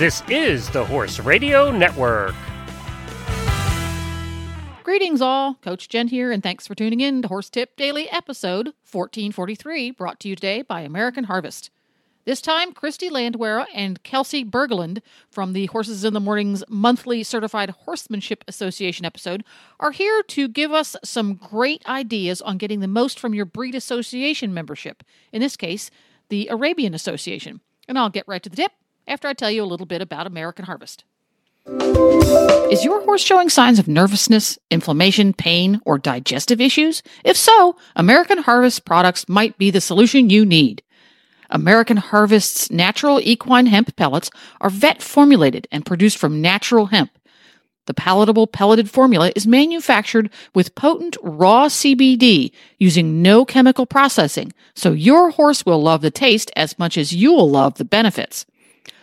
This is the Horse Radio Network. Greetings, all. Coach Jen here, and thanks for tuning in to Horse Tip Daily episode 1443, brought to you today by American Harvest. This time, Christy Landwehr and Kelsey Bergeland from the Horses in the Morning's monthly Certified Horsemanship Association episode are here to give us some great ideas on getting the most from your breed association membership, in this case, the Arabian Association. And I'll get right to the tip after I tell you a little bit about American Harvest. Is your horse showing signs of nervousness, inflammation, pain, or digestive issues? If so, American Harvest products might be the solution you need. American Harvest's natural equine hemp pellets are vet formulated and produced from natural hemp. The palatable pelleted formula is manufactured with potent raw CBD using no chemical processing, so your horse will love the taste as much as you will love the benefits.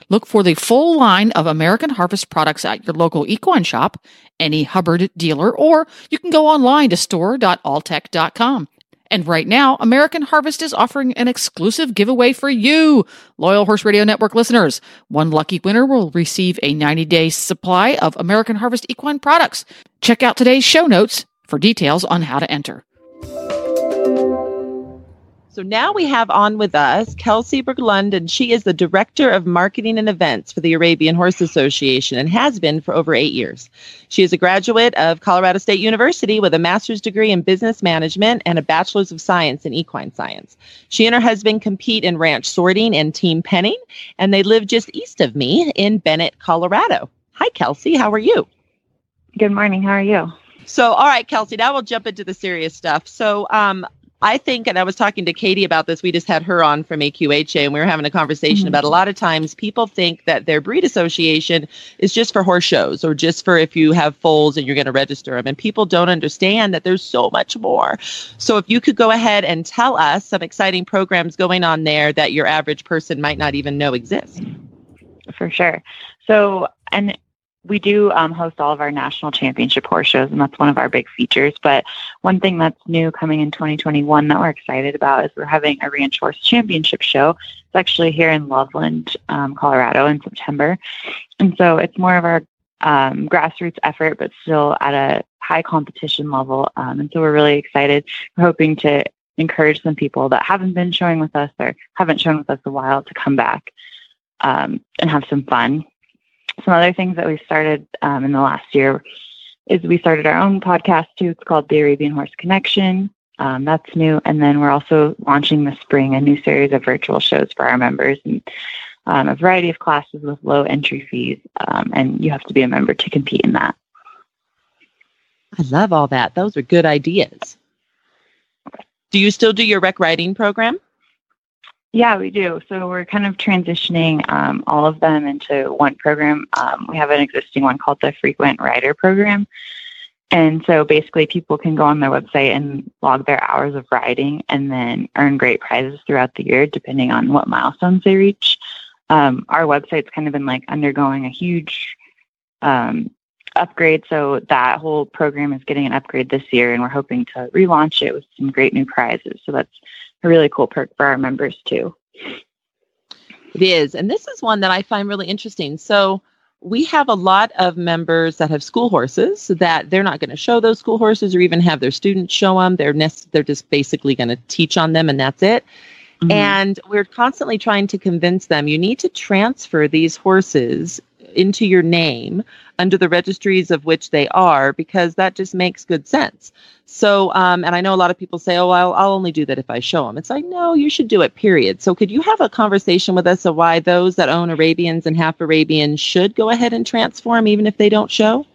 Look for the full line of American Harvest products at your local equine shop, any Hubbard dealer, or you can go online to store.alltech.com. And right now, American Harvest is offering an exclusive giveaway for you, loyal Horse Radio Network listeners. One lucky winner will receive a 90 day supply of American Harvest equine products. Check out today's show notes for details on how to enter. So now we have on with us Kelsey Berglund, and she is the Director of Marketing and Events for the Arabian Horse Association and has been for over eight years. She is a graduate of Colorado State University with a master's degree in business management and a bachelor's of science in equine science. She and her husband compete in ranch sorting and team penning, and they live just east of me in Bennett, Colorado. Hi, Kelsey. How are you? Good morning. How are you? So, all right, Kelsey, now we'll jump into the serious stuff. So, um, I think, and I was talking to Katie about this. We just had her on from AQHA, and we were having a conversation mm-hmm. about a lot of times people think that their breed association is just for horse shows or just for if you have foals and you're going to register them. And people don't understand that there's so much more. So, if you could go ahead and tell us some exciting programs going on there that your average person might not even know exist. For sure. So, and we do um, host all of our national championship horse shows, and that's one of our big features. But one thing that's new coming in 2021 that we're excited about is we're having a ranch horse championship show. It's actually here in Loveland, um, Colorado, in September, and so it's more of our um, grassroots effort, but still at a high competition level. Um, and so we're really excited. We're hoping to encourage some people that haven't been showing with us or haven't shown with us a while to come back um, and have some fun some other things that we started um, in the last year is we started our own podcast too. It's called the Arabian Horse Connection. Um, that's new. And then we're also launching this spring a new series of virtual shows for our members and um, a variety of classes with low entry fees. Um, and you have to be a member to compete in that. I love all that. Those are good ideas. Do you still do your rec riding program? Yeah, we do. So we're kind of transitioning um, all of them into one program. Um, we have an existing one called the Frequent Rider Program. And so basically, people can go on their website and log their hours of riding and then earn great prizes throughout the year, depending on what milestones they reach. Um, our website's kind of been like undergoing a huge um, upgrade. So that whole program is getting an upgrade this year, and we're hoping to relaunch it with some great new prizes. So that's a really cool perk for our members too. It is. And this is one that I find really interesting. So we have a lot of members that have school horses that they're not going to show those school horses or even have their students show them. They're nest- they're just basically going to teach on them and that's it. Mm-hmm. And we're constantly trying to convince them you need to transfer these horses into your name under the registries of which they are because that just makes good sense. So, um, and I know a lot of people say, oh, I'll, I'll only do that if I show them. It's like, no, you should do it, period. So, could you have a conversation with us of why those that own Arabians and half Arabians should go ahead and transform even if they don't show?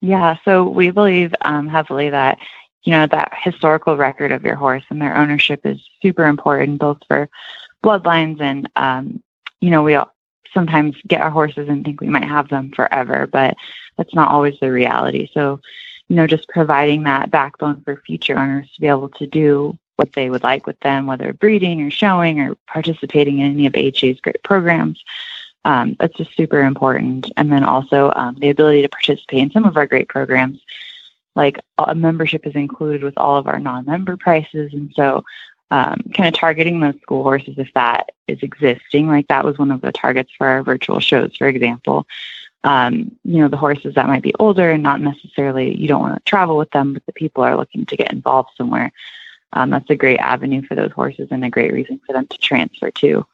Yeah, so we believe um, heavily that you know that historical record of your horse and their ownership is super important both for bloodlines and um, you know we all, sometimes get our horses and think we might have them forever, but that's not always the reality. So, you know, just providing that backbone for future owners to be able to do what they would like with them, whether breeding or showing or participating in any of AHA's great programs. Um, that's just super important. And then also um, the ability to participate in some of our great programs. Like a membership is included with all of our non member prices. And so um, kind of targeting those school horses if that is existing. Like that was one of the targets for our virtual shows, for example. Um, you know, the horses that might be older and not necessarily you don't want to travel with them, but the people are looking to get involved somewhere. Um, that's a great avenue for those horses and a great reason for them to transfer too.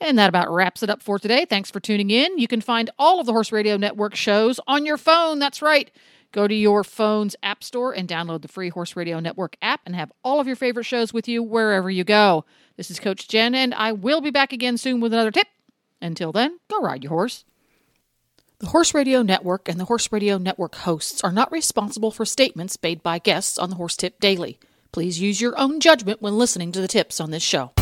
And that about wraps it up for today. Thanks for tuning in. You can find all of the Horse Radio Network shows on your phone. That's right. Go to your phone's app store and download the free Horse Radio Network app and have all of your favorite shows with you wherever you go. This is Coach Jen, and I will be back again soon with another tip. Until then, go ride your horse. The Horse Radio Network and the Horse Radio Network hosts are not responsible for statements made by guests on the Horse Tip Daily. Please use your own judgment when listening to the tips on this show.